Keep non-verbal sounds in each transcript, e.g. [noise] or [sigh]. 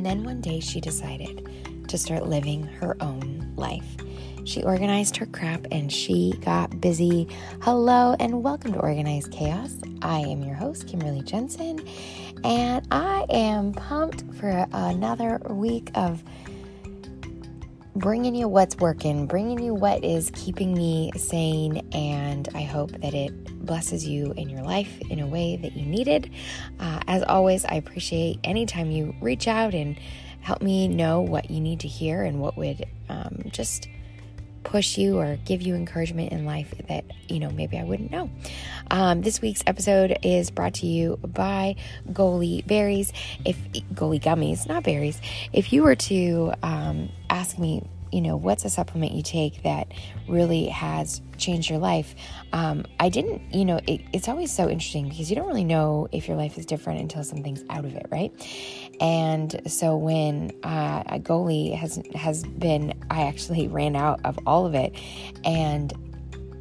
And then one day she decided to start living her own life. She organized her crap and she got busy. Hello and welcome to Organized Chaos. I am your host, Kimberly Jensen, and I am pumped for another week of bringing you what's working, bringing you what is keeping me sane, and I hope that it blesses you in your life in a way that you needed. Uh, as always, I appreciate anytime you reach out and help me know what you need to hear and what would um, just push you or give you encouragement in life that you know maybe I wouldn't know. Um, this week's episode is brought to you by Goli Berries. If Goli Gummies, not berries. If you were to um, ask me you know, what's a supplement you take that really has changed your life? Um, I didn't, you know, it, it's always so interesting because you don't really know if your life is different until something's out of it, right? And so when uh, a Goli has has been, I actually [laughs] ran out of all of it, and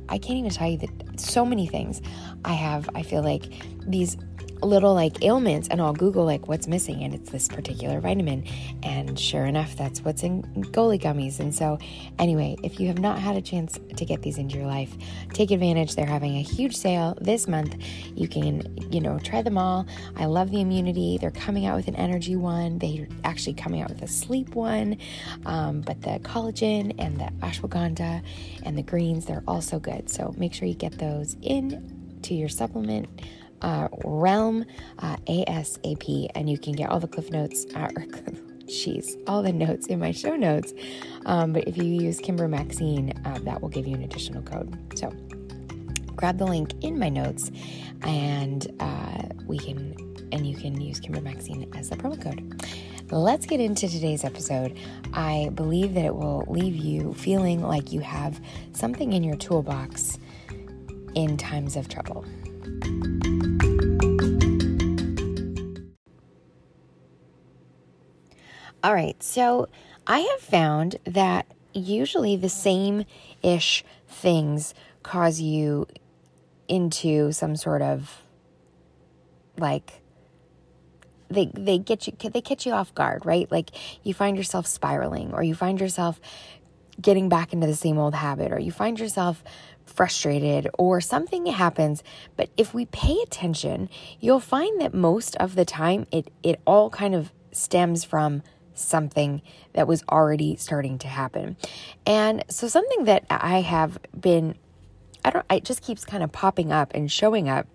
I can't even tell you that so many things I have. I feel like these little like ailments and I'll Google like what's missing and it's this particular vitamin. And sure enough, that's what's in Goli gummies. And so, anyway, if you have not had a chance to get these into your life, take advantage. They're having a huge sale this month. You can, you know, try them all. I love the immunity. They're coming out with an energy one, they're actually coming out with a sleep one. Um, but the collagen and the ashwagandha and the greens, they're also good. So, make sure you get those in to your supplement uh, Realm uh, ASAP, and you can get all the cliff notes. Uh, or, [laughs] Jeez, all the notes in my show notes. Um, but if you use Kimber Maxine, uh, that will give you an additional code. So grab the link in my notes, and uh, we can and you can use Kimber Maxine as the promo code. Let's get into today's episode. I believe that it will leave you feeling like you have something in your toolbox in times of trouble. All right, so I have found that usually the same ish things cause you into some sort of like they they get you they catch you off guard, right? Like you find yourself spiraling or you find yourself getting back into the same old habit or you find yourself frustrated or something happens but if we pay attention you'll find that most of the time it it all kind of stems from something that was already starting to happen. And so something that I have been I don't it just keeps kind of popping up and showing up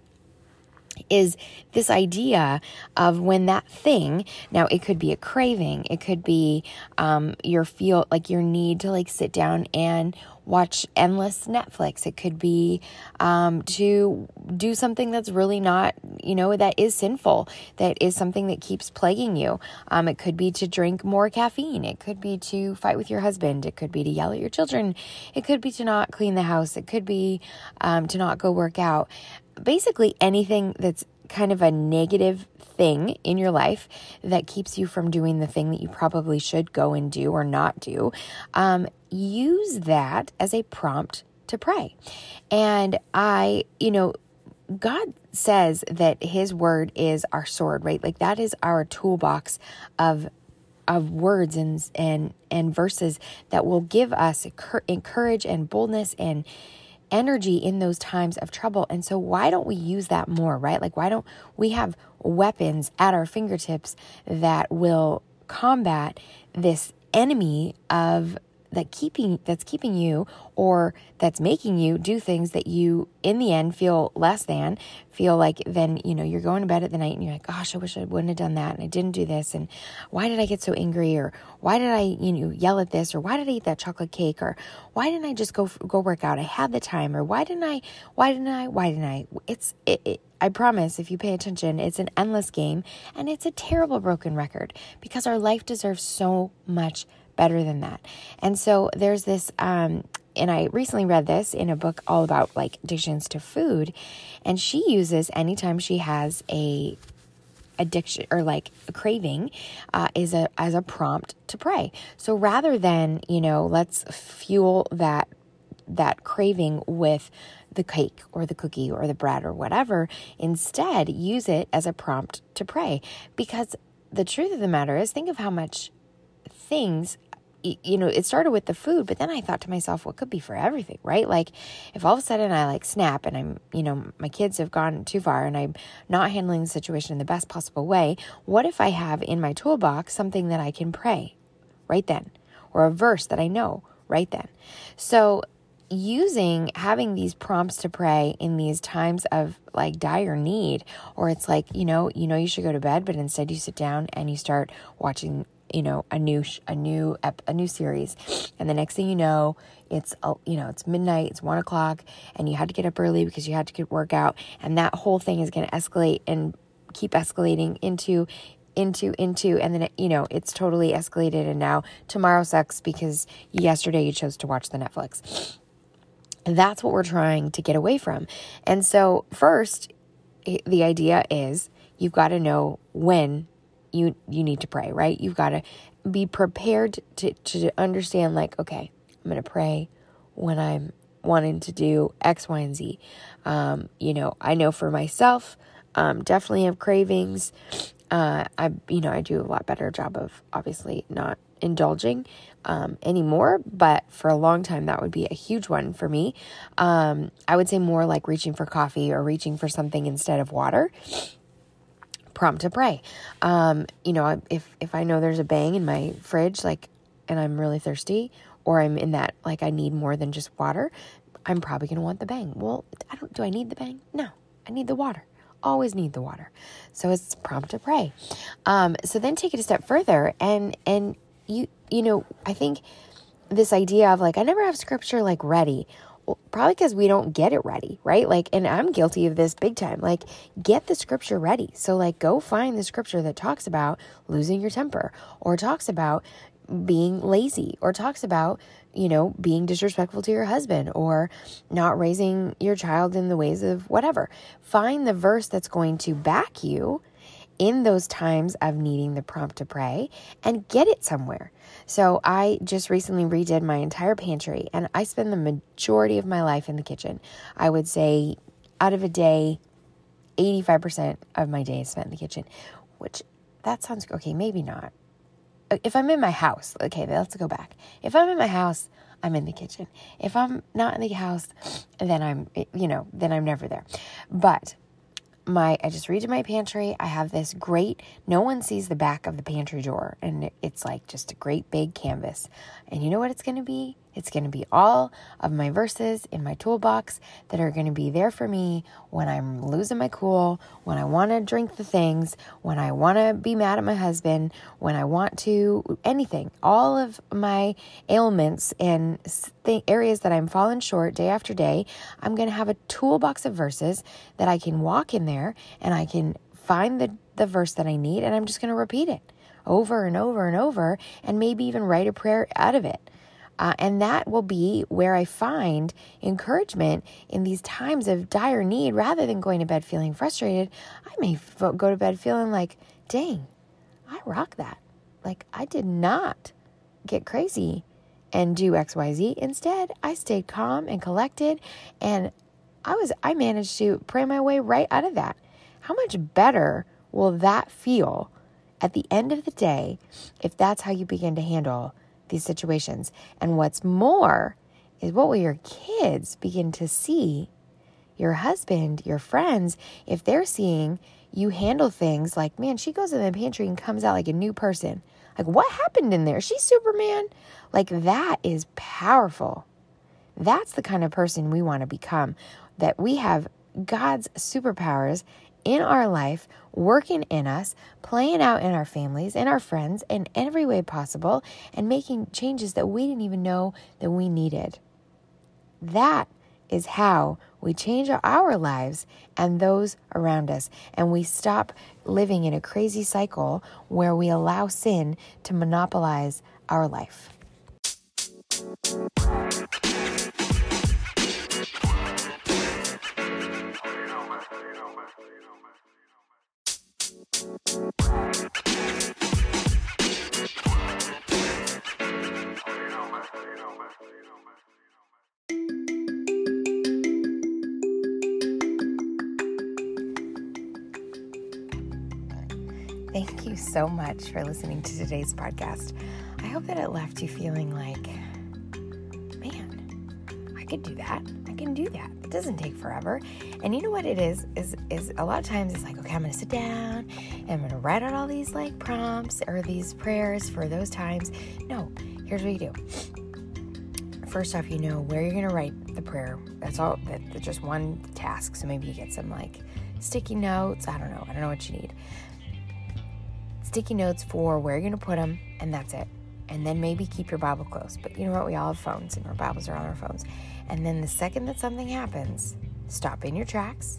is this idea of when that thing now it could be a craving it could be um, your feel like your need to like sit down and watch endless Netflix. It could be um, to do something that's really not, you know, that is sinful, that is something that keeps plaguing you. Um, it could be to drink more caffeine. It could be to fight with your husband. It could be to yell at your children. It could be to not clean the house. It could be um, to not go work out. Basically, anything that's kind of a negative thing in your life that keeps you from doing the thing that you probably should go and do or not do, um, use that as a prompt to pray. And I, you know, God says that his word is our sword, right? Like that is our toolbox of of words and and and verses that will give us encourage and boldness and energy in those times of trouble. And so why don't we use that more, right? Like why don't we have weapons at our fingertips that will combat this enemy of that keeping that's keeping you or that's making you do things that you in the end feel less than feel like then you know you're going to bed at the night and you're like gosh i wish i wouldn't have done that and i didn't do this and why did i get so angry or why did i you know yell at this or why did i eat that chocolate cake or why didn't i just go go work out? I had the time or why didn't i why didn't i why didn't i? It's it, it I promise, if you pay attention, it's an endless game and it's a terrible broken record because our life deserves so much better than that. And so there's this, um, and I recently read this in a book all about like addictions to food, and she uses anytime she has a addiction or like a craving uh, is a as a prompt to pray. So rather than you know let's fuel that that craving with the cake or the cookie or the bread or whatever, instead use it as a prompt to pray because the truth of the matter is, think of how much things you know, it started with the food, but then I thought to myself, well, could be for everything, right? Like, if all of a sudden I like snap and I'm, you know, my kids have gone too far and I'm not handling the situation in the best possible way, what if I have in my toolbox something that I can pray right then or a verse that I know right then? So, using having these prompts to pray in these times of like dire need or it's like you know you know you should go to bed but instead you sit down and you start watching you know a new a new ep, a new series. And the next thing you know it's uh, you know it's midnight it's one o'clock and you had to get up early because you had to get work out, and that whole thing is going to escalate and keep escalating into into into and then it, you know it's totally escalated. And now tomorrow sucks because yesterday you chose to watch the netflix. That's what we're trying to get away from. And so first the idea is you've got to know when you you need to pray, right? You've got to be prepared to to understand like, okay, I'm going to pray when I'm wanting to do X, Y, and Z. Um, you know, I know for myself, um, definitely have cravings. Uh, I, you know, I do a lot better job of obviously not indulging um, anymore, but for a long time, that would be a huge one for me. Um, I would say more like reaching for coffee or reaching for something instead of water prompt to pray. Um, you know, if if I know there's a bang in my fridge, like, and I'm really thirsty, or I'm in that like I need more than just water, I'm probably gonna want the bang. Well, I don't. Do I need the bang? No, I need the water. Always need the water. So it's prompt to pray. Um, so then take it a step further, and and you you know I think this idea of like I never have scripture like ready probably because we don't get it ready, right? Like, and I'm guilty of this big time. Like, get the scripture ready. So, like, go find the scripture that talks about losing your temper or talks about being lazy or talks about, you know, being disrespectful to your husband or not raising your child in the ways of whatever. Find the verse that's going to back you in those times of needing the prompt to pray and get it somewhere. So I just recently redid my entire pantry and I spend the majority of my life in the kitchen. I would say out of a day, 85% of my day is spent in the kitchen, which that sounds okay, maybe not. Uh, if I'm in my house, okay, let's go back. If I'm in my house, I'm in the kitchen. If I'm not in the house, then I'm, you know, then I'm never there. But my I just redid my pantry. I have this great no one sees the back of the pantry door and it's like just a great big canvas. And you know what it's going to be? It's going to be all of my verses in my toolbox that are going to be there for me when I'm losing my cool, when I want to drink the things, when I want to be mad at my husband, when I want to anything. All of my ailments and th- areas that I'm falling short day after day, I'm going to have a toolbox of verses that I can walk in there and I can find the, the verse that I need and I'm just going to repeat it over and over and over and maybe even write a prayer out of it. Uh, and that will be where I find encouragement in these times of dire need. Rather than going to bed feeling frustrated, I may go to bed feeling like, dang, I rock that. Like, I did not get crazy and do XYZ. Instead, I stayed calm and collected and I was I managed to pray my way right out of that. How much better will that feel at the end of the day if that's how you begin to handle these situations. And what's more is what will your kids begin to see your husband, your friends, if they're seeing you handle things like, man, she goes in the pantry and comes out like a new person. Like, what happened in there? She's Superman. Like, that is powerful. That's the kind of person we want to become. That we have God's superpowers in our life, working in us, playing out in our families, in our friends, in every way possible, and making changes that we didn't even know that we needed. That is how we change our lives and those around us, and we stop living in a crazy cycle where we allow sin to monopolize our life. Thank you so much for listening to today's podcast. I hope that it left you feeling like, man, I could do that. I can do that. It doesn't take forever. And you know what it is? Is is a lot of times it's like, okay, I'm gonna sit down and I'm gonna write out all these like prompts or these prayers for those times. No, here's what you do first off, you know where you're to write the prayer. That's all, that, that's just one task. So maybe you get some like sticky notes. I don't know. I don't know what you need. Sticky notes for where you're going to put them, and that's it. And then maybe keep your Bible close. But you know what? We all have phones, and our Bibles are on our phones. And then the second that something happens, stop in your tracks,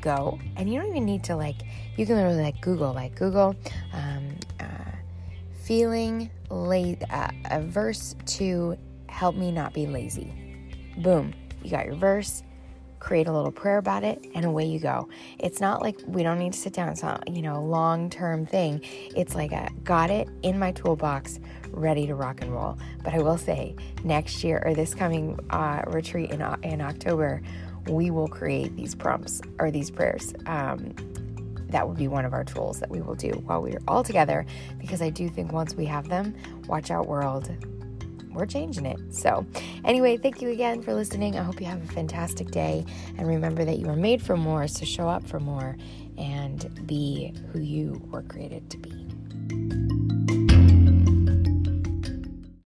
go, and you don't even need to like, you can literally like Google, like Google, um, uh, feeling late, uh, a verse to help me not be lazy. Boom, you got your verse, create a little prayer about it, and away you go. It's not like we don't need to sit down. It's not, you know, a long term thing. It's like a got it in my toolbox, ready to rock and roll. But I will say, next year or this coming uh, retreat in, in October, we will create these prompts or these prayers. Um, that would be one of our tools that we will do while we're all together because I do think once we have them, watch out world, we're changing it. So, anyway, thank you again for listening. I hope you have a fantastic day. And remember that you are made for more, so show up for more and be who you were created to be.